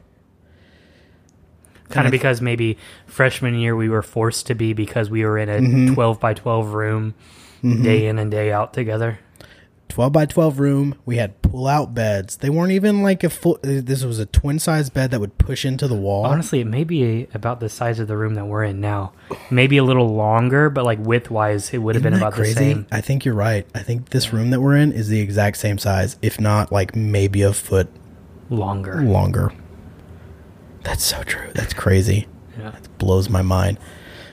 Kind of because maybe freshman year we were forced to be because we were in a Mm-hmm. 12 by 12 room day in and day out together. 12 by 12 room. We had pull out beds. They weren't even like a full, this was a twin size bed that would push into the wall. Honestly, it may be about the size of the room that we're in now. Maybe a little longer, but like width wise, it would have been about crazy? the same. I think you're right. I think this room that we're in is the exact same size, if not like maybe a foot Longer. longer. That's so true. That's crazy. Yeah. Blows my mind.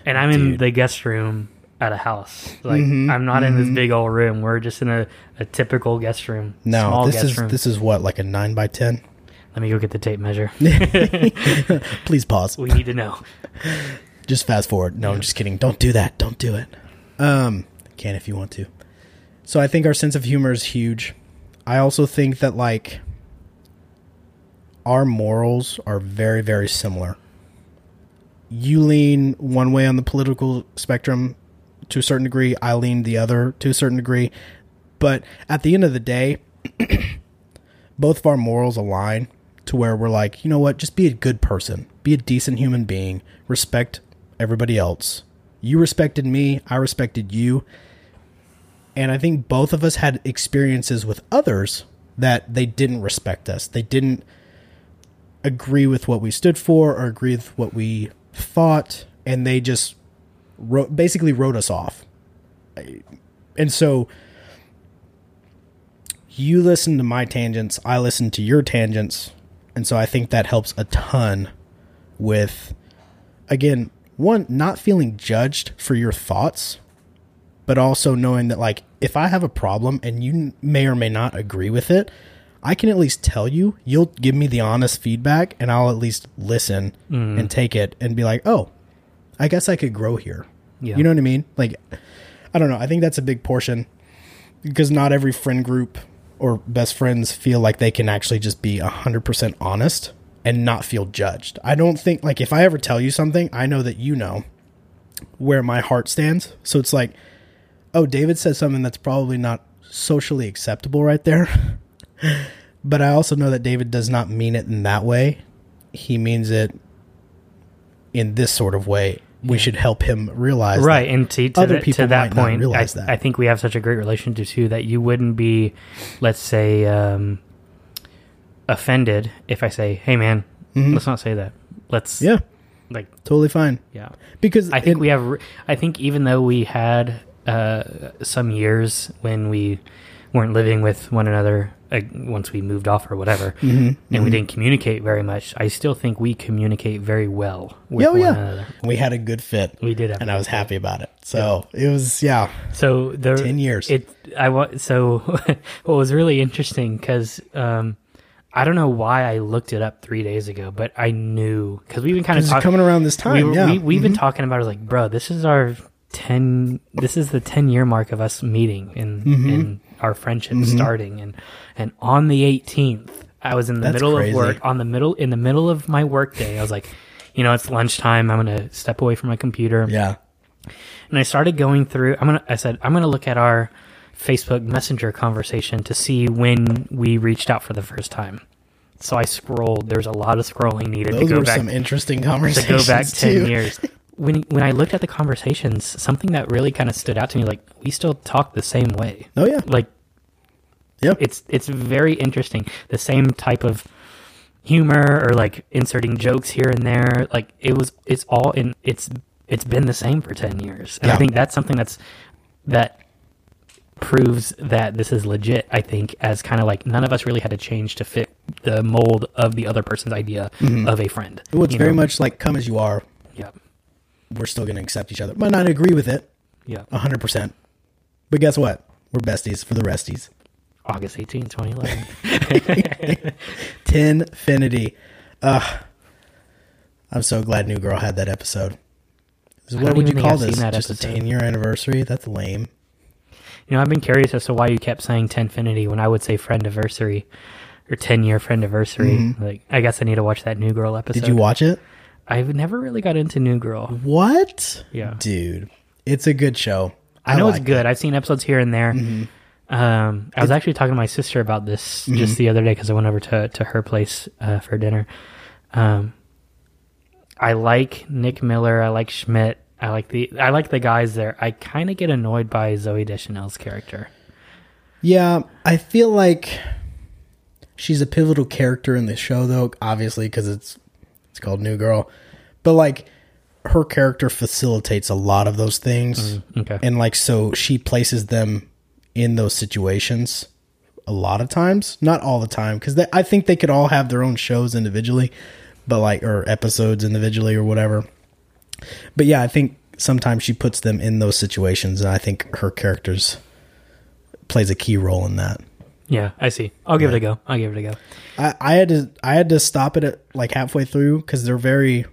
And I'm in Dude. Mm-hmm. the guest room at a house. Like I'm not in this big old room. We're just in a, a typical guest room. No, small this guest is room. this is what like a nine by ten. Let me go get the tape measure. [laughs] [laughs] Please pause. we need to know. Just fast forward. No, I'm just kidding. Don't do that. Don't do it. Um, can if you want to. So I think our sense of humor is huge. I also think that like our morals are very very similar. You lean one way on the political spectrum to a certain degree. I lean the other to a certain degree. But at the end of the day, [clears throat] both of our morals align to where we're like, you know what, just be a good person, be a decent human being, respect everybody else. You respected me, I respected you. And I think both of us had experiences with others that they didn't respect us. They didn't agree with what we stood for or agree with what we thought, and they just wrote, basically wrote us off. And so you listen to my tangents, I listen to your tangents, and so I think that helps a ton with again, one not feeling judged for your thoughts, but also knowing that like if I have a problem and you may or may not agree with it, I can at least tell you, you'll give me the honest feedback and I'll at least listen mm-hmm. and take it and be like, "Oh, I guess I could grow here." Yeah. You know what I mean? Like I don't know, I think that's a big portion because not every friend group or best friends feel like they can actually just be 100% honest and not feel judged. I don't think like if I ever tell you something, I know that you know where my heart stands. So it's like, oh, David said something that's probably not socially acceptable right there. [laughs] but I also know that David does not mean it in that way. he means it in this sort of way. We should help him realize that. right and to, to, people to that point realize I, that. I think we have such a great relationship too that you wouldn't be let's say um, offended if i say hey man let's not say that let's Mm-hmm. Yeah, like totally fine. yeah Because i think it- we have i think even though we had uh, some years when we weren't living with one another uh, once we moved off or whatever Mm-hmm, and we didn't communicate very much i still think we communicate very well with oh one yeah, another we had a good fit. we did have and I was happy about it. So it was yeah. So the 10 years. It I want so [laughs] what was really interesting because um, I don't know why I looked it up three days ago, but I knew because we've been kind of It's talking. coming around this time. We, were- yeah, we, we've been talking about it. Like, bro, this is our ten. This is the ten year mark of us meeting and Mm-hmm. and our friendship mm-hmm. starting. And and on the eighteenth, I was in the That's middle crazy. of work. On the middle in the middle of my work day, I was like, you know, it's lunchtime. I'm gonna step away from my computer yeah. and I started going through. I'm gonna. I said I'm gonna look at our Facebook Messenger conversation to see when we reached out for the first time. So I scrolled. There's a lot of scrolling needed Those to go were back some interesting conversations to go back ten too. years. [laughs] When when I looked at the conversations, something that really kind of stood out to me, like we still talk the same way. Oh yeah, Like yeah. it's it's very interesting. The same type of humor or like inserting jokes here and there. Like it was it's all in it's it's been the same for 10 years. And I think that's something that's that proves that this is legit, I think, as kind of like none of us really had to change to fit the mold of the other person's idea mm-hmm. of a friend. Well, it's very know? much like come as you are. We're still going to accept each other. Might not agree with it, Yeah. hundred percent. But guess what? We're besties for the resties. August 18, 2011. [laughs] Tenfinity. Ugh. I'm so glad New Girl had that episode. So What would you call this? that Just a 10 year anniversary? That's lame. You know, I've been curious as to why you kept saying Tenfinity when I would say friend anniversary or 10 year friend anniversary. Like, I guess I need to watch that New Girl episode. Mm-hmm. Did you watch it? I've never really got into New Girl. What? Yeah. Dude, it's a good show. I know it's like Mm-hmm. good. I've seen episodes here and there. Um, I was actually talking to my sister about this Mm-hmm. just the other day because I went over to, to her place uh, for dinner. Um, I like Nick Miller. I like Schmidt. I like the I like the guys there. I kind of get annoyed by Zooey Deschanel's character. Yeah, I feel like she's a pivotal character in the show, though. Obviously, because it's it's called New Girl, but like her character facilitates a lot of those things, mm, Okay. and like so she places them in those situations a lot of times, not all the time, because I think they could all have their own shows individually, but like or episodes individually or whatever. But yeah, I think sometimes she puts them in those situations, and I think her characters plays a key role in that. Yeah, I see. I'll give it a go. I'll give it a go. I, I had to I had to stop it at like halfway through because they're very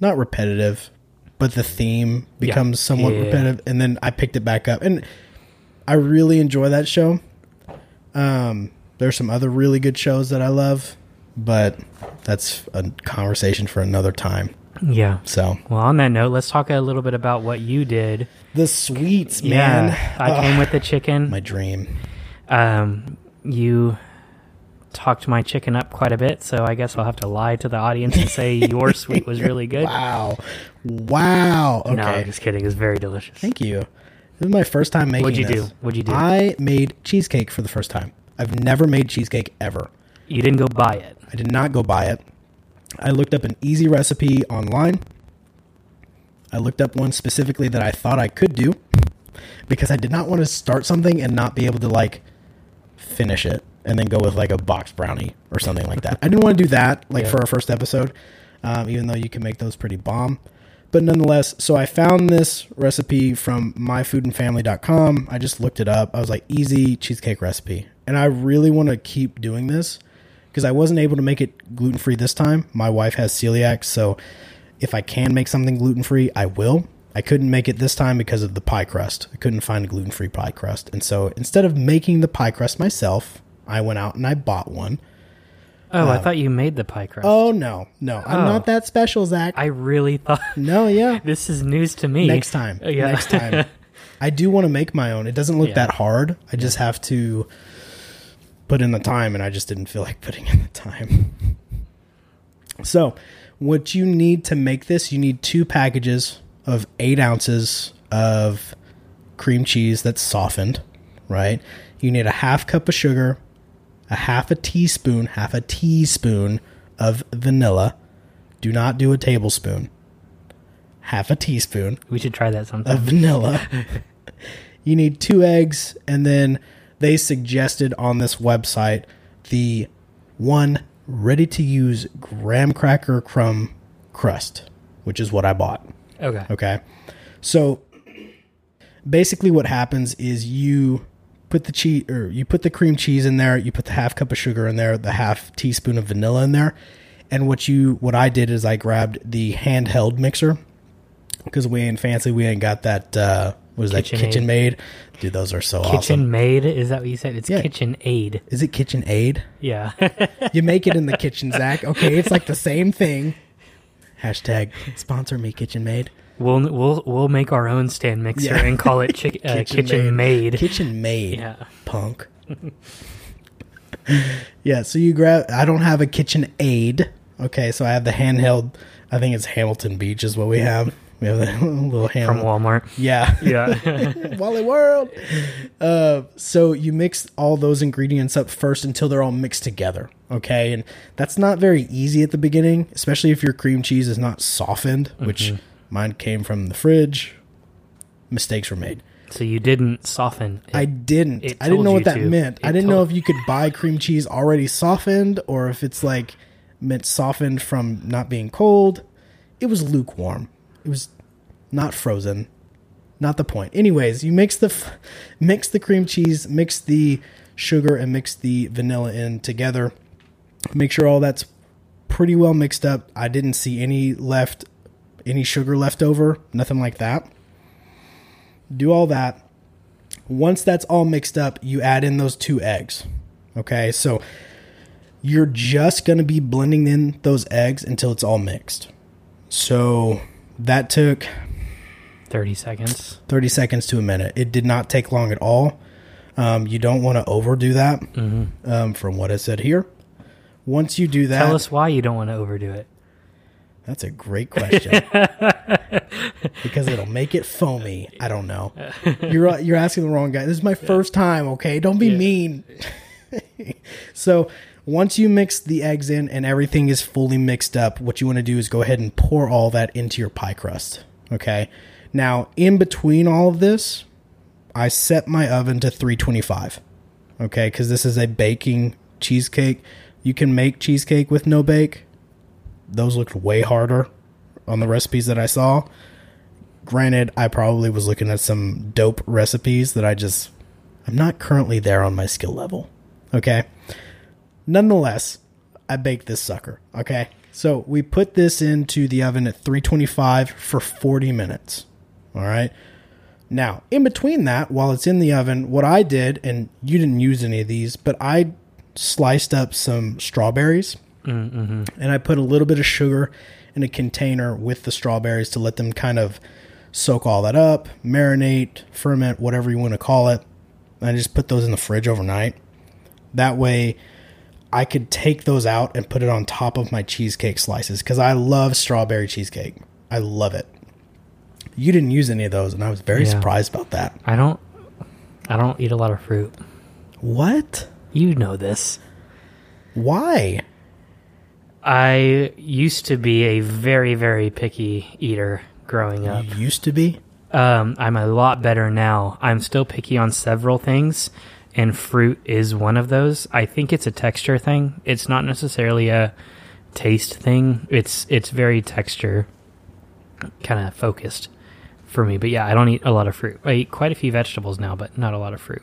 not repetitive, but the theme becomes somewhat Yeah. repetitive, and then I picked it back up, and I really enjoy that show. Um, there's some other really good shows that I love, but that's a conversation for another time. Yeah. So Well, on that note, let's talk a little bit about what you did. the sweets, man, I came with the chicken. my dream. Um, you talked my chicken up quite a bit, so I guess I'll have to lie to the audience and say [laughs] your sweet was really good. Wow, wow. Okay, No, I'm just kidding. It's very delicious. Thank you. This is my first time making What'd you this. do? What'd you do? I made cheesecake for the first time. I've never made cheesecake ever. You didn't go buy it. I did not go buy it. I looked up an easy recipe online. I looked up one specifically that I thought I could do because I did not want to start something and not be able to like finish it and then go with like a box brownie or something like that. [laughs] I didn't want to do that like Yeah. for our first episode, um, even though you can make those pretty bomb. But nonetheless, so I found this recipe from myfoodandfamily.com. I just looked it up. I was like, easy cheesecake recipe. And I really want to keep doing this because I wasn't able to make it gluten free this time. My wife has celiac, so if I can make something gluten free, I will. I couldn't make it this time because of the pie crust. I couldn't find a gluten free pie crust. And so instead of making the pie crust myself, I went out and I bought one. Oh, I thought you made the pie crust. Oh, no, no. I'm Oh. not that special, Zach. I really thought no, yeah. [laughs] this is news to me. Next time. Uh, yeah. Next time. [laughs] I do want to make my own. It doesn't look Yeah. that hard. I just have to put in the time, and I just didn't feel like [laughs] putting in the time. So, what you need to make this, you need two packages of eight ounces of cream cheese that's softened, right? You need a half cup of sugar, a half a teaspoon, half a teaspoon of vanilla. Do not do a tablespoon. Half a teaspoon We should try that sometime. of vanilla. [laughs] you need two eggs, and then they suggested on this website the one ready to use graham cracker crumb crust, which is what I bought. Okay. Okay. So basically what happens is you put the cheese or you put the cream cheese in there, you put the half cup of sugar in there, the half teaspoon of vanilla in there. And what you what I did is I grabbed the handheld mixer because we ain't fancy, we ain't got that uh what is that kitchen made? Dude, those are so Kitchen awesome. Kitchen Maid, is that what you said? It's Yeah. Kitchen Aid. Is it Kitchen Aid? Yeah. You make it in the kitchen, Zach. Okay, it's like the same thing. Hashtag sponsor me, Kitchen Maid. we'll we'll we'll make our own stand mixer Yeah. and call it chick, [laughs] uh, Kitchen, Maid. Kitchen Maid. Yeah. Punk. [laughs] [laughs] yeah, so you grab I don't have a kitchen aid. Okay, so I have the handheld I think it's Hamilton Beach is what we have. We have the [laughs] little hand From Walmart. Yeah. [laughs] Yeah. [laughs] Wally World. Uh, so you mix all those ingredients up first until they're all mixed together. Okay. And that's not very easy at the beginning, especially if your cream cheese is not softened, which mine came from the fridge. Mistakes were made. so you didn't soften. It. I didn't. I didn't know what that to. meant. I didn't know if you could buy cream cheese already softened or if it's like meant softened from not being cold. It was lukewarm. It was not frozen. Not the point. Anyways, you mix the f- mix the cream cheese, mix the sugar, and mix the vanilla in together. Make sure all that's pretty well mixed up. I didn't see any left, any sugar left over. Nothing like that. Do all that. Once that's all mixed up, you add in those two eggs. Okay, so you're just going to be blending in those eggs until it's all mixed. So that took 30 seconds. 30 seconds to a minute. It did not take long at all. Um, you don't want to overdo that, um, from what I said here. Once you do that, Tell us why you don't want to overdo it. That's a great question. [laughs] because it'll make it foamy. I don't know. [laughs] You're you're asking the wrong guy. This is my first time. Okay, don't be mean. [laughs] so once you mix the eggs in and everything is fully mixed up, what you want to do is go ahead and pour all that into your pie crust. Okay. Now in between all of this, I set my oven to 325. Okay, because this is a baking cheesecake. You can make cheesecake with no bake those looked way harder on the recipes that I saw. Granted, I probably was looking at some dope recipes that I just I'm not currently there on my skill level. Okay? Nonetheless, I baked this sucker, okay? So, we put this into the oven at 325 for 40 minutes. All right? Now, in between that, while it's in the oven, what I did, and you didn't use any of these, but I sliced up some strawberries mm-hmm. and I put a little bit of sugar in a container with the strawberries to let them kind of soak all that up, marinate, ferment, whatever you want to call it. And I just put those in the fridge overnight. That way, I could take those out and put it on top of my cheesecake slices because I love strawberry cheesecake. I love it. You didn't use any of those, and I was very Yeah. surprised about that. I don't I don't eat a lot of fruit. What? You know this. Why? I used to be a very very picky eater growing up. You used to be? Um, I'm a lot better now. I'm still picky on several things, and fruit is one of those. I think it's a texture thing. It's not necessarily a taste thing. It's it's very texture kind of focused for me. But yeah, I don't eat a lot of fruit. I eat quite a few vegetables now, but not a lot of fruit.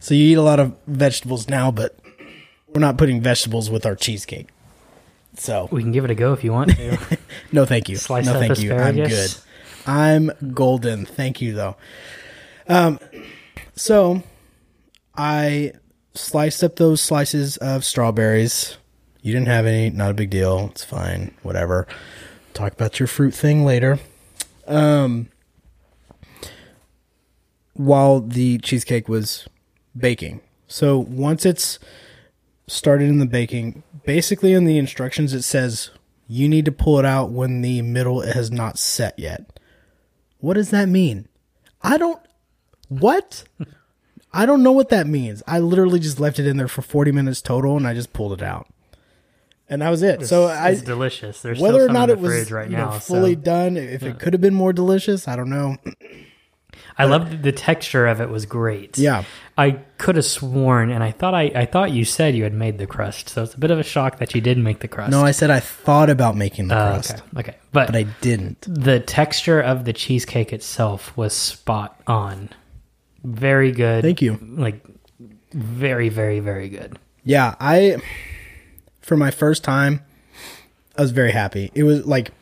So you eat a lot of vegetables now, but we're not putting vegetables with our cheesecake. So We can give it a go if you want to. [laughs] no, thank you. Slice no, thank you. I'm good. I'm golden. Thank you, though. Um, so I sliced up those slices of strawberries. You didn't have any, not a big deal. It's fine. Whatever. Talk about your fruit thing later. Um, while the cheesecake was baking. So once it's started in the baking. Basically, in the instructions, it says you need to pull it out when the middle has not set yet. What does that mean? I don't. What? I don't know what that means. I literally just left it in there for 40 minutes total and I just pulled it out. And that was it. so I it's delicious. There's whether still or not in it was fridge right now. know, fully so. done, if it could have been more delicious, I don't know. I loved the texture of it was great. Yeah. I could have sworn, and I thought I, I thought you said you had made the crust, so it's a bit of a shock that you did make the crust. No, I said I thought about making the Oh, crust, okay, okay, but, but I didn't. the texture of the cheesecake itself was spot on. Very good. Thank you. Like very, very, very good. Yeah, I for my first time, I was very happy. It was like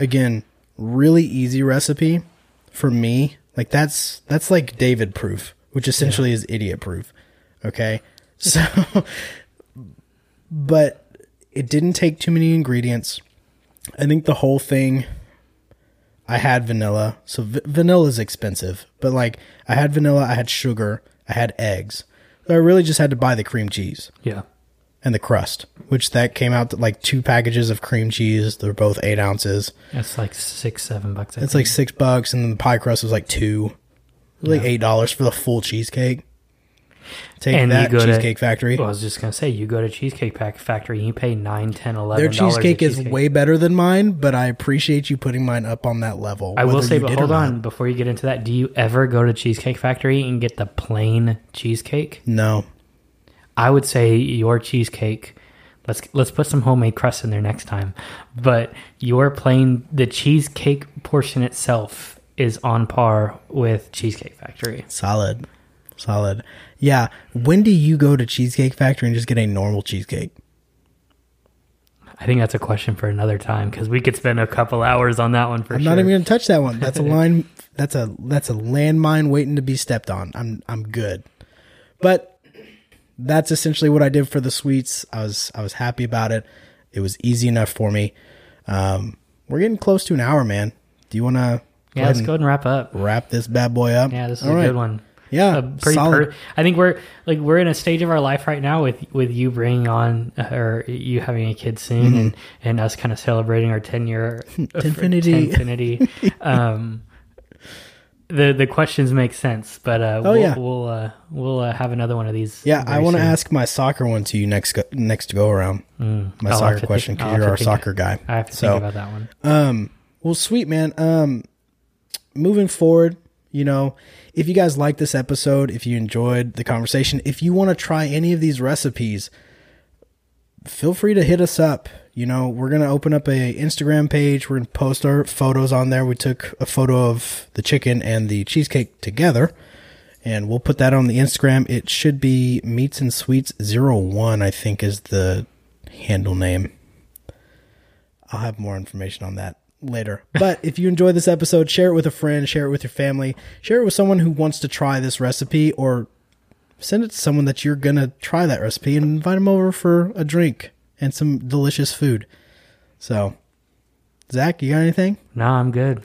again, really easy recipe for me. Like that's that's like David proof, which essentially is idiot proof. Okay? [laughs] So but it didn't take too many ingredients. I think the whole thing I had vanilla. So v- vanilla is expensive, but like I had vanilla, I had sugar, I had eggs. So I really just had to buy the cream cheese Yeah. and the crust, which that came out to like two packages of cream cheese. They're both eight ounces. It's like six, seven bucks. I It's think. like six bucks, and then the pie crust was like two. Was like eight dollars for the full cheesecake. Take And you that, go to- Cheesecake Factory. Well, I was just gonna say, you go to Cheesecake Pack Factory, and you pay nine, ten, eleven. Their a cheesecake is way better than mine, but I appreciate you putting mine up on that level. I will say, but hold not. on, before you get into that, do you ever go to Cheesecake Factory and get the plain cheesecake? No, I would say your cheesecake. Let's let's put some homemade crust in there next time. But your plain the cheesecake portion itself is on par with Cheesecake Factory. solid, solid. Yeah. When do you go to Cheesecake Factory and just get a normal cheesecake? I think that's a question for another time because we could spend a couple hours on that one for I'm sure. not even gonna touch that one. That's a [laughs] line. That's a that's a landmine waiting to be stepped on. I'm I'm good. But that's essentially what I did for the sweets. I was I was happy about it. It was easy enough for me. Um, we're getting close to an hour, man. Do you want to yeah, let's go ahead and wrap up. wrap this bad boy up? Yeah, this is All a right. good one. Yeah, pretty per- I think we're like we're in a stage of our life right now with with you bringing on uh, or you having a kid soon Mm-hmm. and and us kind of celebrating our 10 year [laughs] Tenfinity. infinity [laughs] um the the questions make sense but uh Oh, we'll yeah. we'll uh, we'll uh, have another one of these Yeah, I want to ask my soccer one to you next go, next go around. My Mm. I'll soccer question because you're our think- soccer guy. I have to So- think about that one Um, well, sweet man. Um, moving forward, you know, if you guys like this episode, if you enjoyed the conversation, if you want to try any of these recipes, feel free to hit us up. You know, we're gonna open up a Instagram page. We're gonna post our photos on there. We took a photo of the chicken and the cheesecake together, and we'll put that on the Instagram. It should be Meats and Sweets 01, I think, is the handle name. I'll have more information on that later. But if you enjoy this episode, share it with a friend, share it with your family, share it with someone who wants to try this recipe, or send it to someone that you're going to try that recipe and invite them over for a drink and some delicious food. So, Zach, you got anything? no i'm good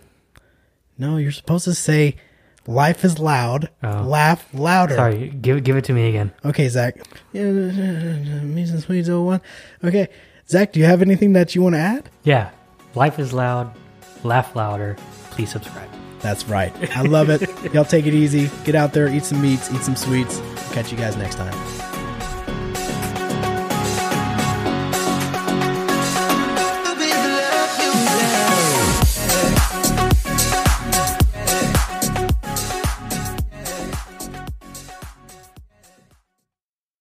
No, you're supposed to say, life is loud, Oh. laugh louder. sorry give give it to me again Okay, Zach. Yeah, [laughs] Meats and Sweets 01. Okay, Zach, do you have anything that you want to add? yeah life is loud laugh louder please subscribe That's right. I love it. [laughs] Y'all take it easy. Get out there, eat some meats, eat some sweets. Catch you guys next time.